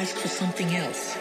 Ask for something else.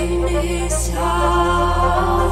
In his heart.